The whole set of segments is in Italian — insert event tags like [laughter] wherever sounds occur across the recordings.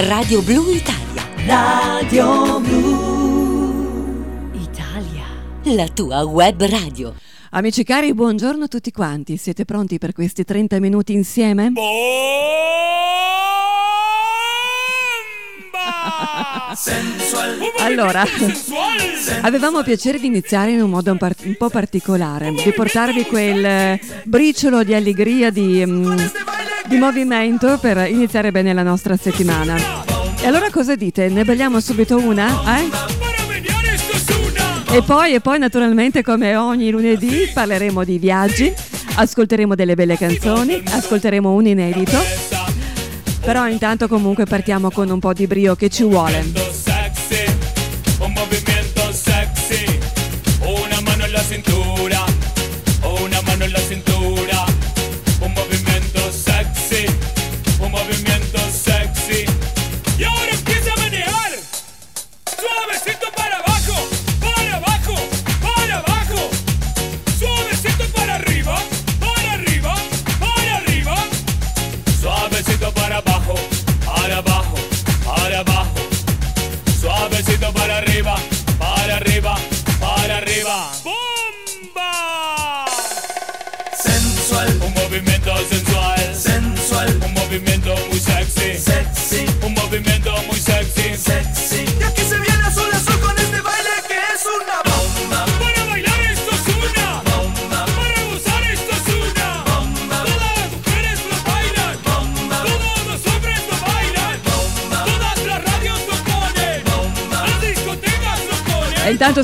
Radio Blu Italia. Radio Blu Italia. La tua web radio. Amici cari, buongiorno a tutti quanti. Siete pronti per questi 30 minuti insieme? Allora, avevamo piacere di iniziare in un modo un, par- un po' particolare, di portarvi quel eh, briciolo di allegria, di, mm, di movimento per iniziare bene la nostra settimana. E allora cosa dite? Ne balliamo subito una? Eh? E poi, e poi naturalmente come ogni lunedì parleremo di viaggi, ascolteremo delle belle canzoni, ascolteremo un inedito. Però intanto comunque partiamo con un po' di brio che ci vuole.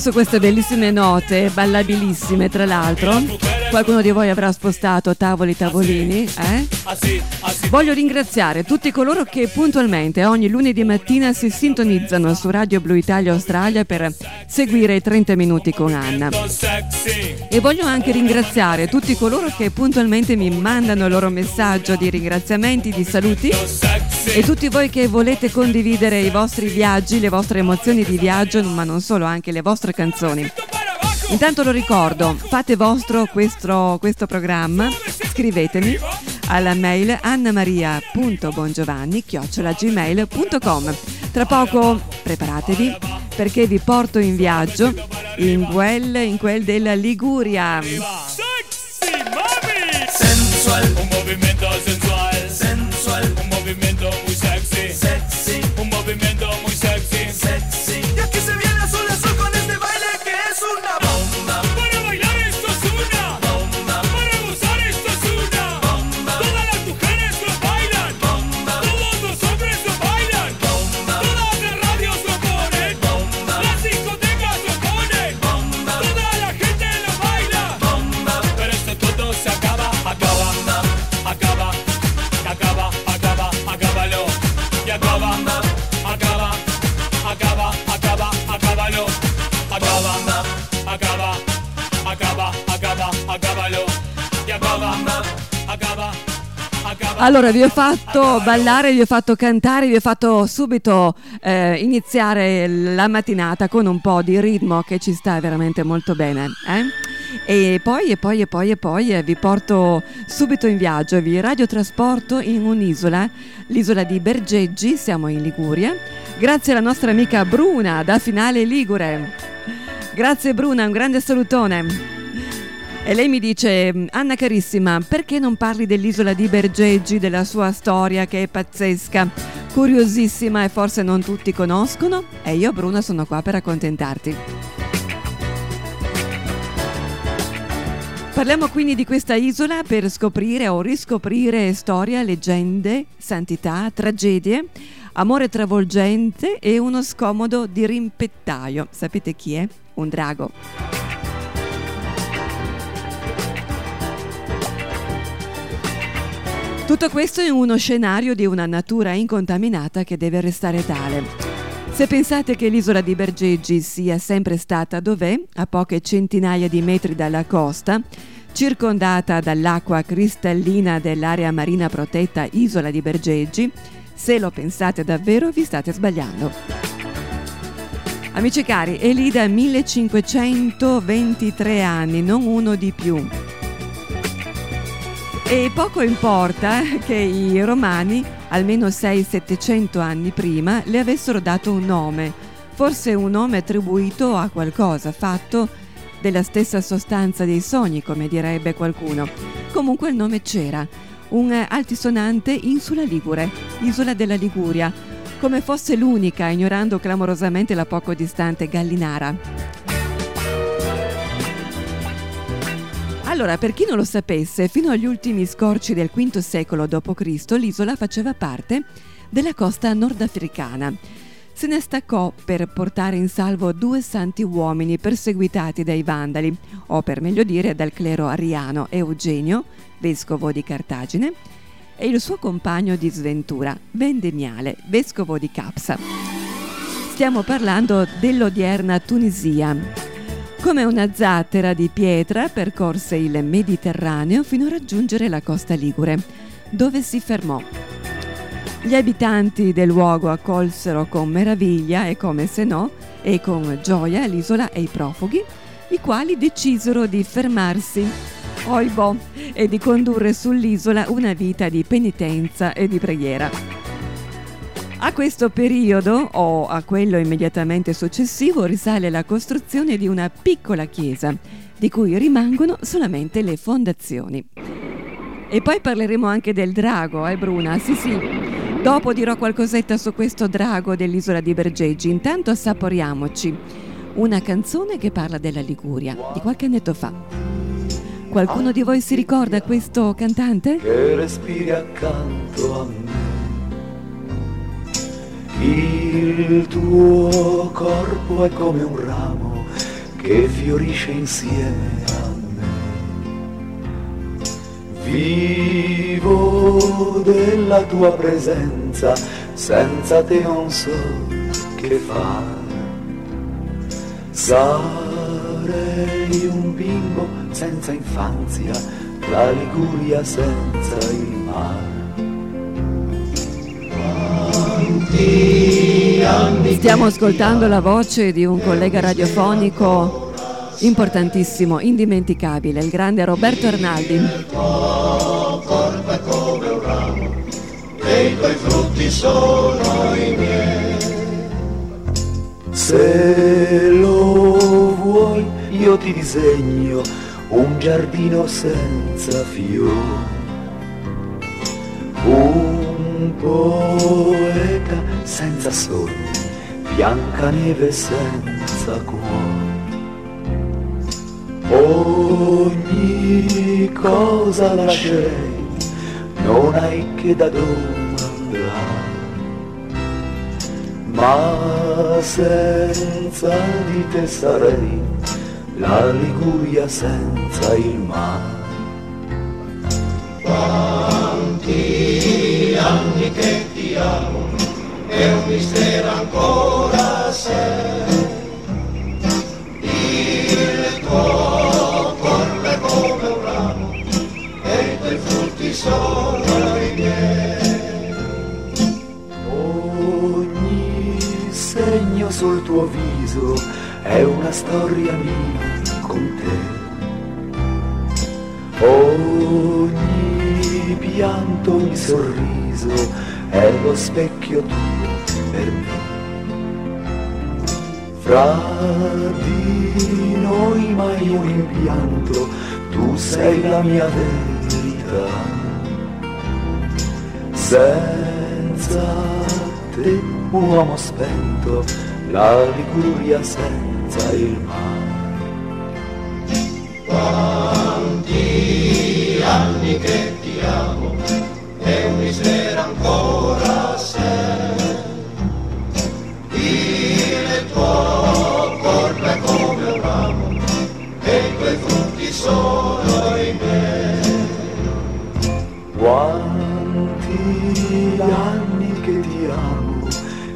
Su queste bellissime note, ballabilissime tra l'altro, qualcuno di voi avrà spostato tavoli tavolini, eh? Voglio ringraziare tutti coloro che puntualmente ogni lunedì mattina si sintonizzano su Radio Blu Italia Australia per seguire i 30 minuti con Anna. E voglio anche ringraziare tutti coloro che puntualmente mi mandano il loro messaggio di ringraziamenti, di saluti e tutti voi che volete condividere i vostri viaggi, le vostre emozioni di viaggio, ma non solo, anche le vostre canzoni. Intanto lo ricordo, fate vostro questo, questo programma, scrivetemi alla mail annamaria.bongiovanni.gmail.com Tra poco preparatevi perché vi porto in viaggio in quel, in quel della Liguria. Sensual, un movimiento sensual. Sensual, Allora vi ho fatto ballare, vi ho fatto cantare, vi ho fatto subito eh, iniziare la mattinata con un po' di ritmo che ci sta veramente molto bene. eh? E poi, e poi, e poi, e poi eh, vi porto subito in viaggio, vi radiotrasporto in un'isola, l'isola di Bergeggi, siamo in Liguria, grazie alla nostra amica Bruna da Finale Ligure. Grazie Bruna, un grande salutone. E lei mi dice, Anna carissima, perché non parli dell'isola di Bergeggi, della sua storia che è pazzesca, curiosissima e forse non tutti conoscono? E io, Bruna, sono qua per accontentarti. Parliamo quindi di questa isola per scoprire o riscoprire storia, leggende, santità, tragedie, amore travolgente e uno scomodo dirimpettaio. Sapete chi è? Un drago. Tutto questo in uno scenario di una natura incontaminata che deve restare tale. Se pensate che l'isola di Bergeggi sia sempre stata dov'è, a poche centinaia di metri dalla costa, circondata dall'acqua cristallina dell'area marina protetta Isola di Bergeggi, se lo pensate davvero vi state sbagliando. Amici cari, è lì da 1523 anni, non uno di più. E poco importa che i romani almeno 600-700 anni prima, le avessero dato un nome, forse un nome attribuito a qualcosa fatto della stessa sostanza dei sogni, come direbbe qualcuno. Comunque il nome c'era, un altisonante Insula Ligure, isola della Liguria, come fosse l'unica, ignorando clamorosamente la poco distante Gallinara. Allora, per chi non lo sapesse, fino agli ultimi scorci del V secolo d.C. l'isola faceva parte della costa nordafricana. Se ne staccò per portare in salvo due santi uomini perseguitati dai Vandali, o per meglio dire dal clero ariano Eugenio, vescovo di Cartagine, e il suo compagno di sventura, Vendemiale, vescovo di Capsa. Stiamo parlando dell'odierna Tunisia. Come una zattera di pietra percorse il Mediterraneo fino a raggiungere la costa ligure, dove si fermò. Gli abitanti del luogo accolsero con meraviglia e come se no, e con gioia l'isola e i profughi, i quali decisero di fermarsi, oibò, e di condurre sull'isola una vita di penitenza e di preghiera. A questo periodo, o a quello immediatamente successivo, risale la costruzione di una piccola chiesa, di cui rimangono solamente le fondazioni. E poi parleremo anche del drago, eh Bruna? Sì, sì. Dopo dirò qualcosetta su questo drago dell'isola di Bergeggi. Intanto assaporiamoci una canzone che parla della Liguria di qualche annetto fa. Qualcuno di voi si ricorda questo cantante? Che respiri accanto a me il tuo corpo è come un ramo che fiorisce insieme a me. Vivo della tua presenza, senza te non so che fare. Sarei un bimbo senza infanzia, la Liguria senza il mare. Stiamo ascoltando la voce di un collega radiofonico importantissimo, indimenticabile, il grande Roberto Arnaldi. Se lo vuoi io ti disegno un giardino senza fiori. Poeta senza sogni, bianca neve senza cuore. Ogni cosa lascerei, non hai che da domandare. Ma senza di te sarei la Liguria senza il mare. Che ti amo è un mistero ancora sei. Il tuo corpo è come un ramo e i tuoi frutti sono i miei. Ogni segno sul tuo viso è una storia mia con te. Ogni pianto, ogni sorriso è lo specchio tuo per me. Fra di noi mai un rimpianto, tu sei la mia verità. Senza te, uomo spento, la Liguria senza il mare. Quanti anni che ti amo, è un mistero ancora sei. Il tuo corpo è come un ramo e i tuoi frutti sono i miei. Quanti anni che ti amo,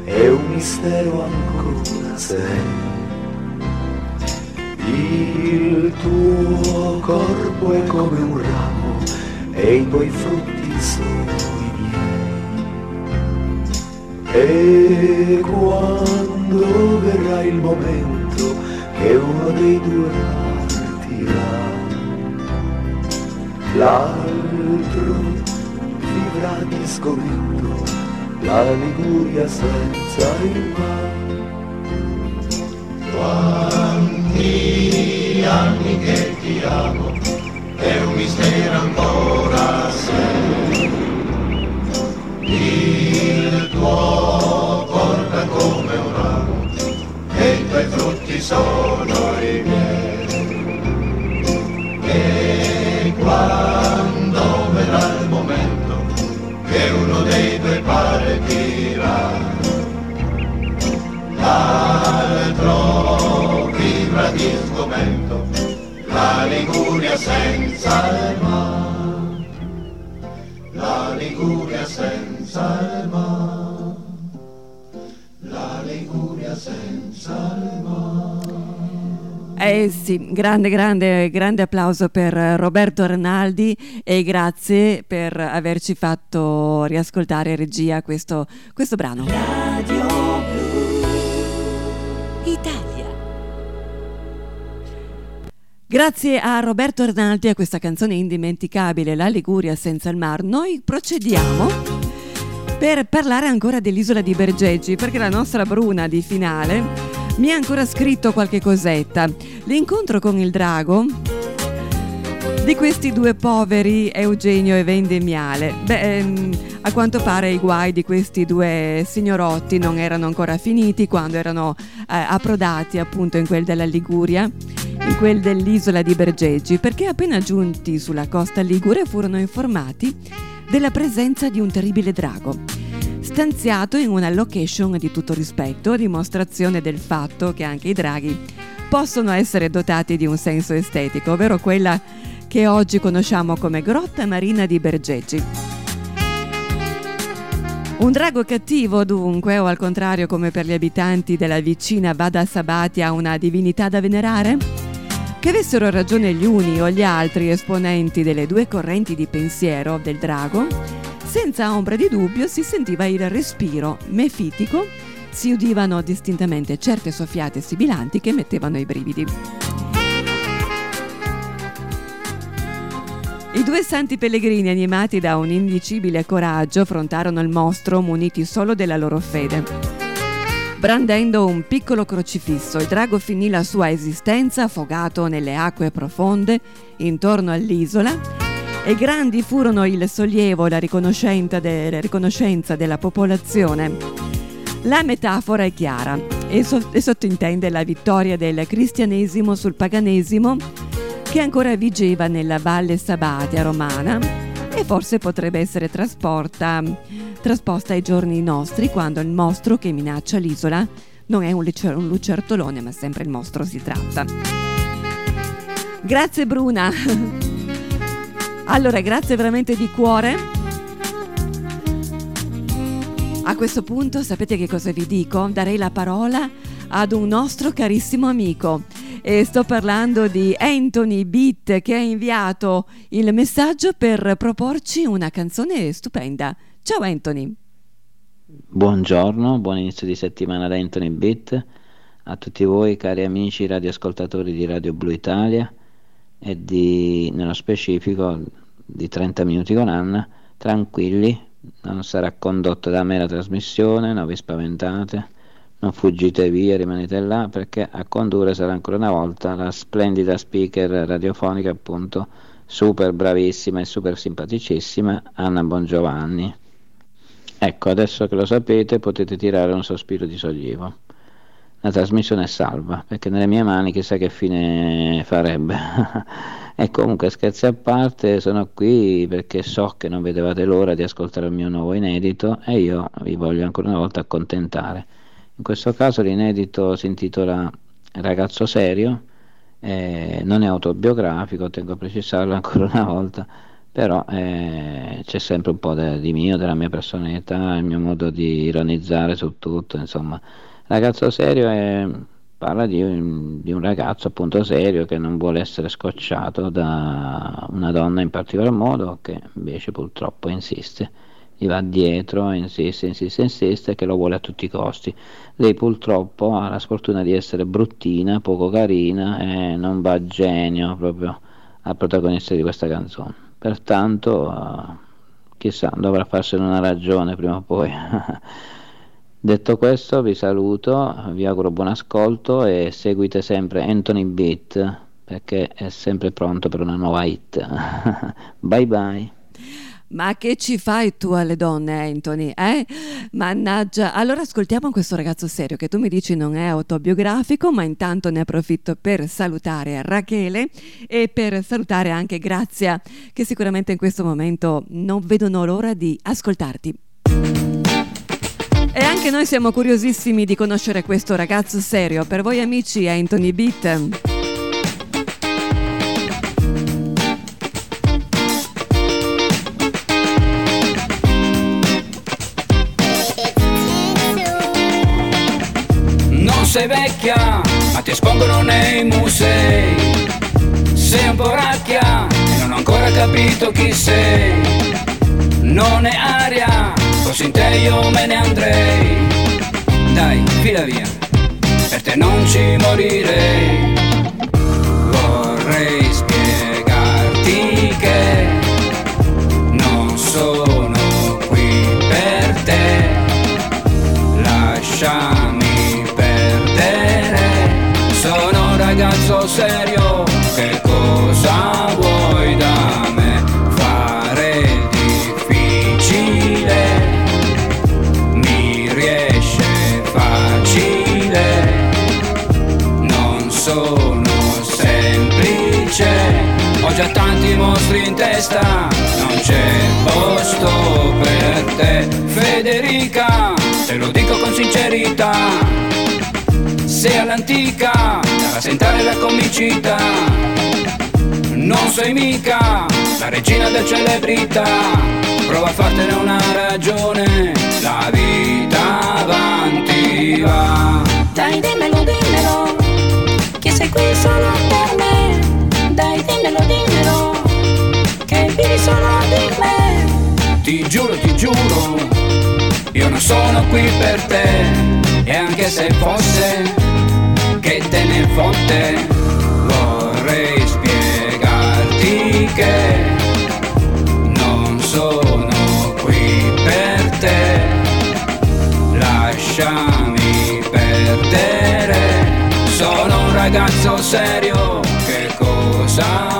è un mistero ancora sei. Il tuo corpo è come un ramo e i tuoi frutti e quando verrà il momento che uno dei due partirà, l'altro vivrà di sgomento la Liguria senza il mare. Quanti anni che ti amo, è un mistero ancora sono i miei. E quando verrà il momento che uno dei due partirà, l'altro vibra di sgomento, la Liguria senza il mare, Eh sì, grande, grande, grande applauso per Roberto Rinaldi e grazie per averci fatto riascoltare regia questo, questo brano. Radio Blu Italia. Grazie a Roberto Rinaldi e a questa canzone indimenticabile, La Liguria senza il mar, noi procediamo per parlare ancora dell'isola di Bergeggi, perché la nostra Bruna di finale mi ha ancora scritto qualche cosetta. L'incontro con il drago di questi due poveri Eugenio e Vendemiale. Beh, ehm, a quanto pare i guai di questi due signorotti non erano ancora finiti quando erano eh, approdati appunto in quel della Liguria, in quel dell'isola di Bergeggi, perché appena giunti sulla costa ligure furono informati della presenza di un terribile drago stanziato in una location di tutto rispetto, dimostrazione del fatto che anche i draghi possono essere dotati di un senso estetico, ovvero quella che oggi conosciamo come Grotta Marina di Bergeggi. Un drago cattivo dunque, o al contrario come per gli abitanti della vicina Vada Sabatia una divinità da venerare? Che avessero ragione gli uni o gli altri esponenti delle due correnti di pensiero del drago, senza ombra di dubbio si sentiva il respiro mefitico, si udivano distintamente certe soffiate sibilanti che mettevano i brividi. I due santi pellegrini, animati da un indicibile coraggio, affrontarono il mostro muniti solo della loro fede. Brandendo un piccolo crocifisso, il drago finì la sua esistenza affogato nelle acque profonde intorno all'isola e grandi furono il sollievo e la riconoscenza, de- la riconoscenza della popolazione. La metafora è chiara e, so- e sottintende la vittoria del cristianesimo sul paganesimo che ancora vigeva nella valle Sabatia romana e forse potrebbe essere trasporta, trasposta ai giorni nostri quando il mostro che minaccia l'isola non è un, lucer- un lucertolone ma sempre il mostro si tratta. Grazie Bruna. [laughs] Allora, grazie veramente di cuore. A questo punto sapete che cosa vi dico? Darei la parola ad un nostro carissimo amico. E sto parlando di Anthony Beat che ha inviato il messaggio per proporci una canzone stupenda. Ciao Anthony. Buongiorno, buon inizio di settimana da Anthony Beat a tutti voi cari amici radioascoltatori di Radio Blu Italia e di, nello specifico di 30 minuti con Anna, tranquilli, non sarà condotta da me la trasmissione, non vi spaventate, non fuggite via, rimanete là perché a condurre sarà ancora una volta la splendida speaker radiofonica appunto super bravissima e super simpaticissima Anna Bongiovanni. Ecco, adesso che lo sapete potete tirare un sospiro di sollievo. La trasmissione è salva, perché nelle mie mani chissà che fine farebbe. [laughs] e comunque scherzi a parte, sono qui perché so che non vedevate l'ora di ascoltare il mio nuovo inedito e io vi voglio ancora una volta accontentare. In questo caso l'inedito si intitola Ragazzo serio, eh, non è autobiografico, tengo a precisarlo ancora una volta, però eh, c'è sempre un po' de, di mio, della mia personalità, il mio modo di ironizzare su tutto, insomma Ragazzo serio è, parla di di un, ragazzo appunto serio che non vuole essere scocciato da una donna in particolar modo che invece purtroppo insiste, gli va dietro, insiste, insiste, insiste che lo vuole a tutti i costi. Lei purtroppo ha la sfortuna di essere bruttina, poco carina e non va a genio proprio al protagonista di questa canzone. Pertanto chissà, dovrà farsene una ragione prima o poi. [laughs] Detto questo vi saluto, vi auguro buon ascolto e seguite sempre Anthony Beat perché è sempre pronto per una nuova hit. [laughs] bye bye. Ma che ci fai tu alle donne, Anthony? Eh? Mannaggia. Allora ascoltiamo questo ragazzo serio che tu mi dici non è autobiografico, ma intanto ne approfitto per salutare Rachele e per salutare anche Grazia, che sicuramente in questo momento non vedono l'ora di ascoltarti. E anche noi siamo curiosissimi di conoscere questo ragazzo serio. Per voi amici Anthony Beat. Sei vecchia, ma ti espongono nei musei. Sei un po' racchia e non ho ancora capito chi sei. Non è aria, così in te io me ne andrei. Dai, fila via, per te non ci morirei. Vorrei spiegarti che non sono qui per te. Lasciami già tanti mostri in testa, non c'è posto per te, Federica, te lo dico con sincerità sei all'antica, da rasentare la comicità. Non sei mica la regina del celebrità, prova a fartene una ragione, la vita avanti va. Dai dimmelo, dimmelo, che sei qui solo per me. Ti giuro, ti giuro, io non sono qui per te. E anche se fosse che te ne fotte, vorrei spiegarti che non sono qui per te, lasciami perdere, sono un ragazzo serio, che cosa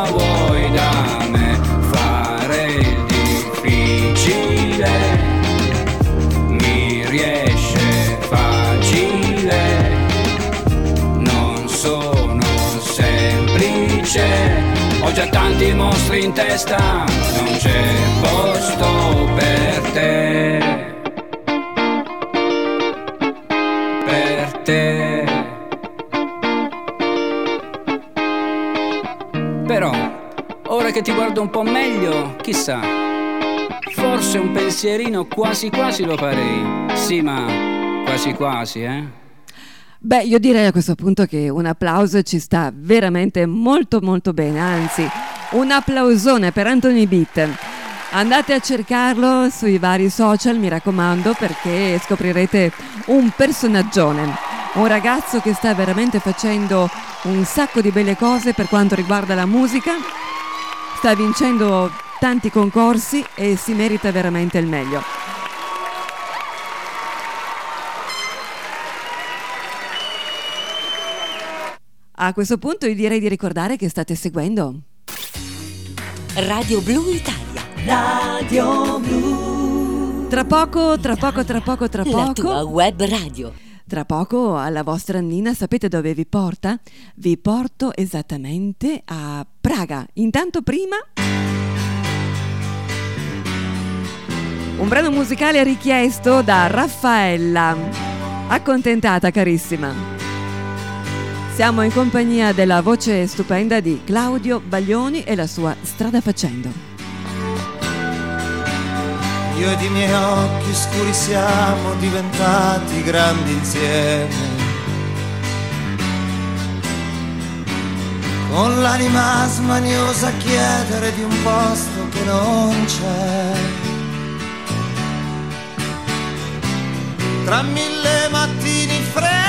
Tanti mostri in testa Non c'è posto per te. Per te. Però Ora che ti guardo un po' meglio Chissà Forse un pensierino quasi quasi lo farei. Sì ma quasi quasi eh. Beh, io direi a questo punto che un applauso ci sta veramente molto molto bene, anzi un applausone per Anthony Beat. Andate a cercarlo sui vari social, mi raccomando, perché scoprirete un personaggione, un ragazzo che sta veramente facendo un sacco di belle cose per quanto riguarda la musica, sta vincendo tanti concorsi e si merita veramente il meglio. A questo punto io direi di ricordare che state seguendo Radio Blu Italia. Radio Blu. Tra poco, tra poco, tra poco, tra poco. La tua web radio. Tra poco alla vostra Nina sapete dove vi porta? Vi porto esattamente a Praga. Intanto prima un brano musicale richiesto da Raffaella. Accontentata carissima. Siamo in compagnia della voce stupenda di Claudio Baglioni e la sua Strada Facendo. Io ed i miei occhi scuri siamo diventati grandi insieme. Con l'anima smaniosa a chiedere di un posto che non c'è. Tra mille mattini freschi di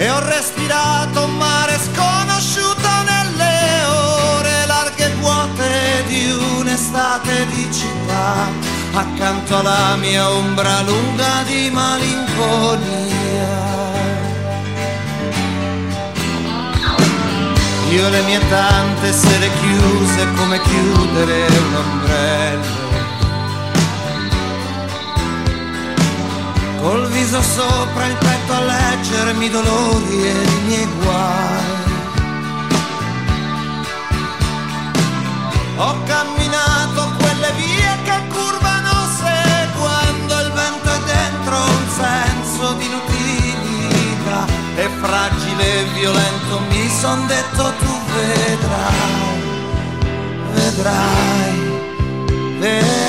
E ho respirato un mare sconosciuto nelle ore larghe e vuote di un'estate di città, accanto alla mia ombra lunga di malinconia. Io le mie tante sere chiuse come chiudere un ombrello. Col viso sopra il petto a leggermi i dolori e i miei guai. Ho camminato quelle vie che curvano seguendo il vento e dentro un senso di inutilità e fragile e violento mi son detto tu vedrai, vedrai, vedrai.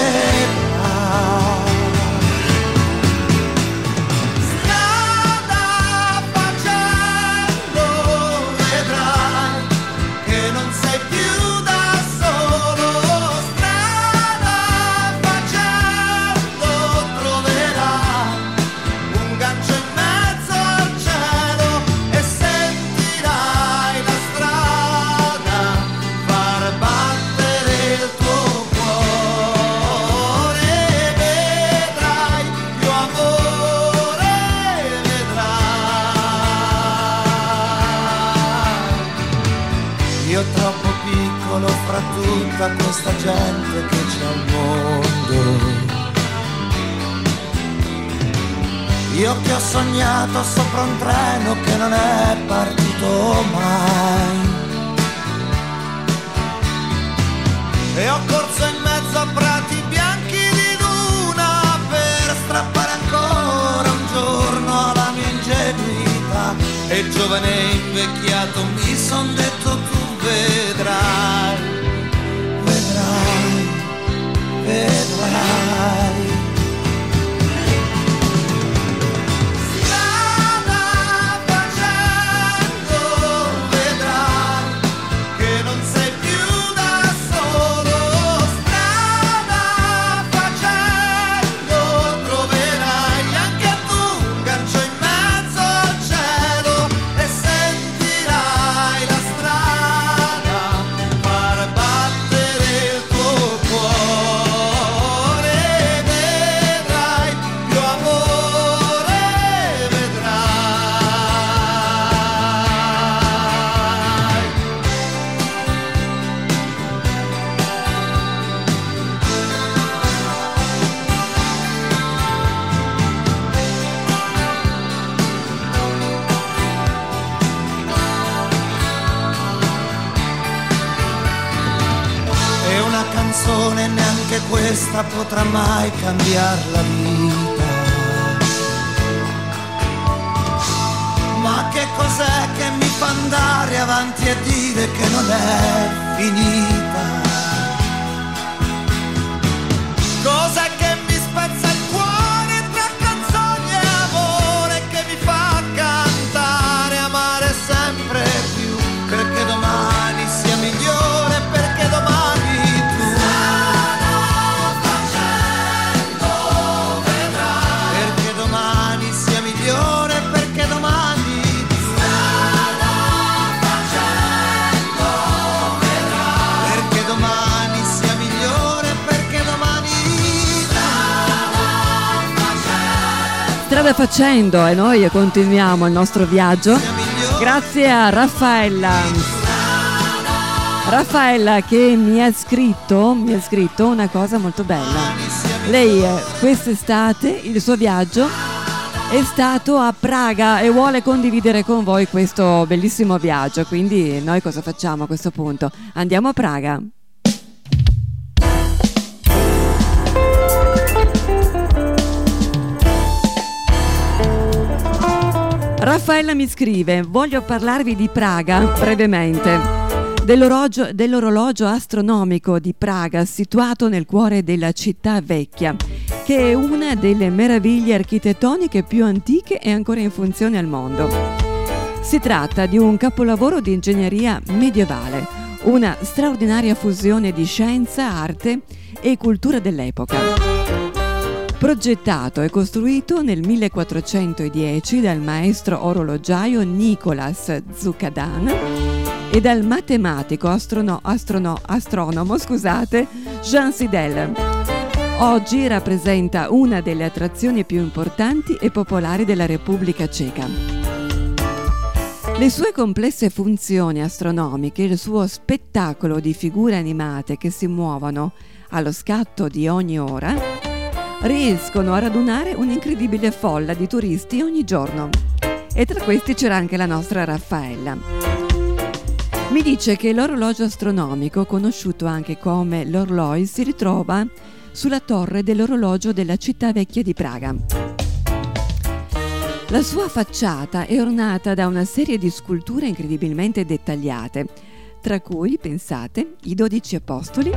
Facendo e noi continuiamo il nostro viaggio grazie a Raffaella. Raffaella che mi ha scritto, mi ha scritto una cosa molto bella. Lei eh, quest'estate il suo viaggio è stato a Praga e vuole condividere con voi questo bellissimo viaggio. Quindi noi cosa facciamo a questo punto? Andiamo a Praga. Raffaella mi scrive, voglio parlarvi di Praga brevemente. dell'orologio, dell'orologio astronomico di Praga situato nel cuore della città vecchia, che è una delle meraviglie architettoniche più antiche e ancora in funzione al mondo. Si tratta di un capolavoro di ingegneria medievale, una straordinaria fusione di scienza, arte e cultura dell'epoca. Progettato e costruito nel 1410 dal maestro orologiaio Nicolas Zucadan e dal matematico astrono, astrono, astronomo scusate, Jean Sidel. Oggi rappresenta una delle attrazioni più importanti e popolari della Repubblica Ceca. Le sue complesse funzioni astronomiche, il suo spettacolo di figure animate che si muovono allo scatto di ogni ora, riescono a radunare un'incredibile folla di turisti ogni giorno. E tra questi c'era anche la nostra Raffaella. Mi dice che l'orologio astronomico, conosciuto anche come l'Orloi, si ritrova sulla torre dell'orologio della città vecchia di Praga. La sua facciata è ornata da una serie di sculture incredibilmente dettagliate, tra cui, pensate, i dodici apostoli,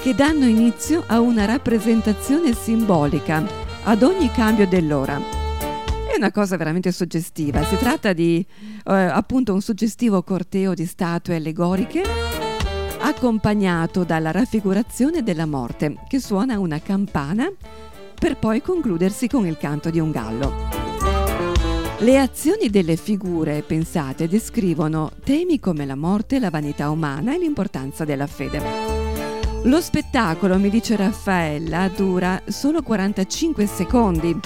che danno inizio a una rappresentazione simbolica ad ogni cambio dell'ora. È una cosa veramente suggestiva. Si tratta di eh, appunto un suggestivo corteo di statue allegoriche accompagnato dalla raffigurazione della morte che suona una campana per poi concludersi con il canto di un gallo. Le azioni delle figure, pensate, descrivono temi come la morte, la vanità umana e l'importanza della fede. Lo spettacolo, mi dice Raffaella, dura solo 45 secondi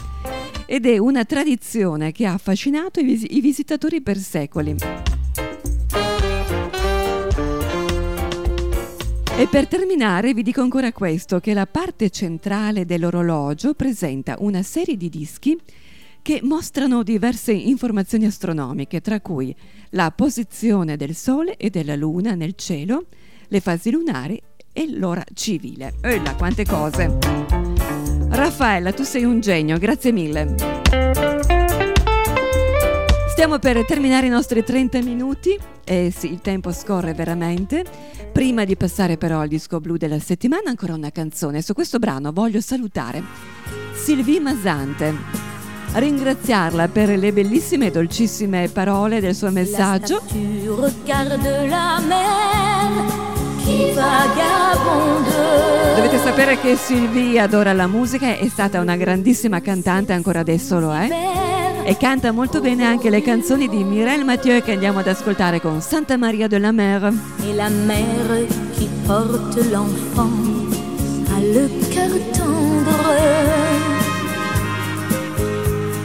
ed è una tradizione che ha affascinato i, vis- i visitatori per secoli. E per terminare vi dico ancora questo, che la parte centrale dell'orologio presenta una serie di dischi che mostrano diverse informazioni astronomiche, tra cui la posizione del Sole e della Luna nel cielo, le fasi lunari e l'ora civile. Ella, quante cose! Raffaella, tu sei un genio, grazie mille. Stiamo per terminare i nostri 30 minuti e sì, il tempo scorre veramente. Prima di passare però al disco blu della settimana, ancora una canzone. Su questo brano voglio salutare Sylvie Masante, ringraziarla per le bellissime e dolcissime parole del suo messaggio. Tu regardes la mer vagabonde. Dovete sapere che Sylvie adora la musica, è stata una grandissima cantante, ancora adesso lo è. E canta molto bene anche le canzoni di Mireille Mathieu che andiamo ad ascoltare con Santa Maria de la Mer. Et la mère qui porte l'enfant a le cœur tendre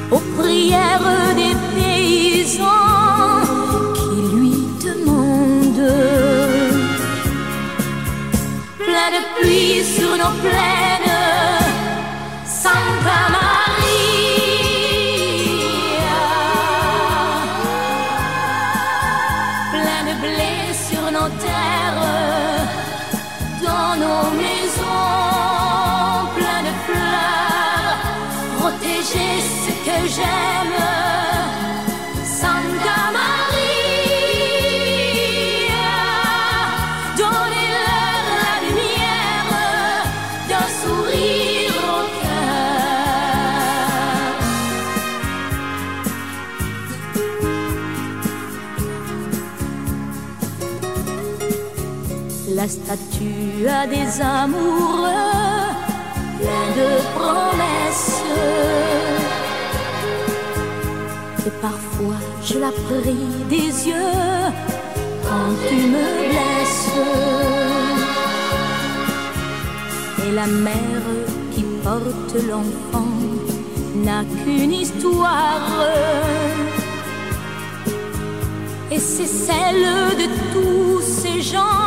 aux prières des paysans de pluie sur nos plaines. Maria Statue a des amoureux plein de promesses. Et parfois je la prie des yeux quand tu me blesses. Et la mère qui porte l'enfant n'a qu'une histoire. Et c'est celle de tous ces gens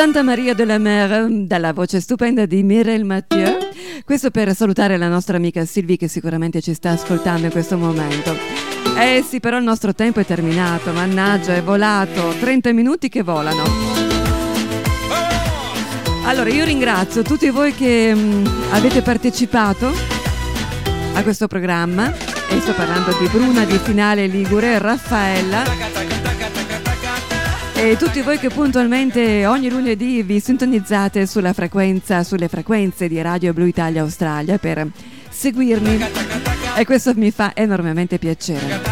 Santa Maria de la Mer dalla voce stupenda di Mireille Mathieu. Questo per salutare la nostra amica Silvi che sicuramente ci sta ascoltando in questo momento. Eh sì, però il nostro tempo è terminato, mannaggia, è volato, 30 minuti che volano. Allora, io ringrazio tutti voi che mh, avete partecipato a questo programma e sto parlando di Bruna di Finale Ligure, Raffaella e tutti voi che puntualmente ogni lunedì vi sintonizzate sulla frequenza, sulle frequenze di Radio Blu Italia Australia per seguirmi e questo mi fa enormemente piacere.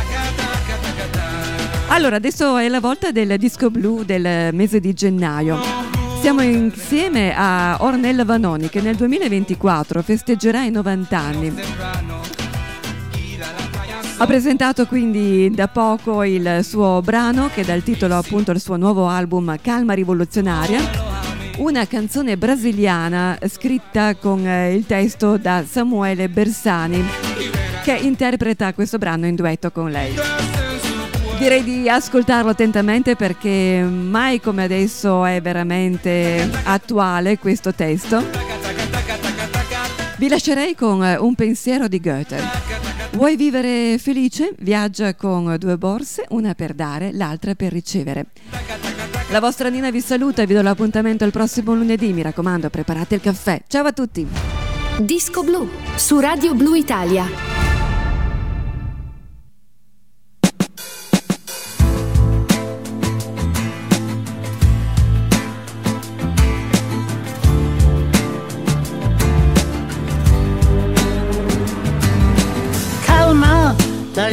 Allora, adesso è la volta del disco blu del mese di gennaio. Siamo insieme a Ornella Vanoni che nel 2024 festeggerà i 90 anni. Ha presentato quindi da poco il suo brano che dà il titolo appunto al suo nuovo album Calma rivoluzionaria, una canzone brasiliana scritta con eh, il testo da Samuele Bersani che interpreta questo brano in duetto con lei. Direi di ascoltarlo attentamente perché mai come adesso è veramente attuale questo testo. Vi lascerei con eh, un pensiero di Goethe. Vuoi vivere felice? Viaggia con due borse, una per dare, l'altra per ricevere. La vostra Nina vi saluta e vi do l'appuntamento il prossimo lunedì. Mi raccomando, preparate il caffè. Ciao a tutti! Disco Blu su Radio Blu Italia.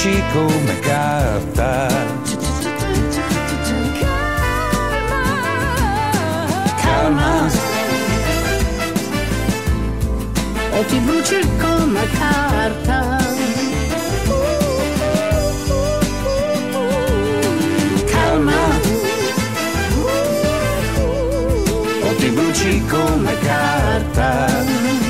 bruci come carta. Calma, o ti bruci come carta. Calma, o ti bruci come carta.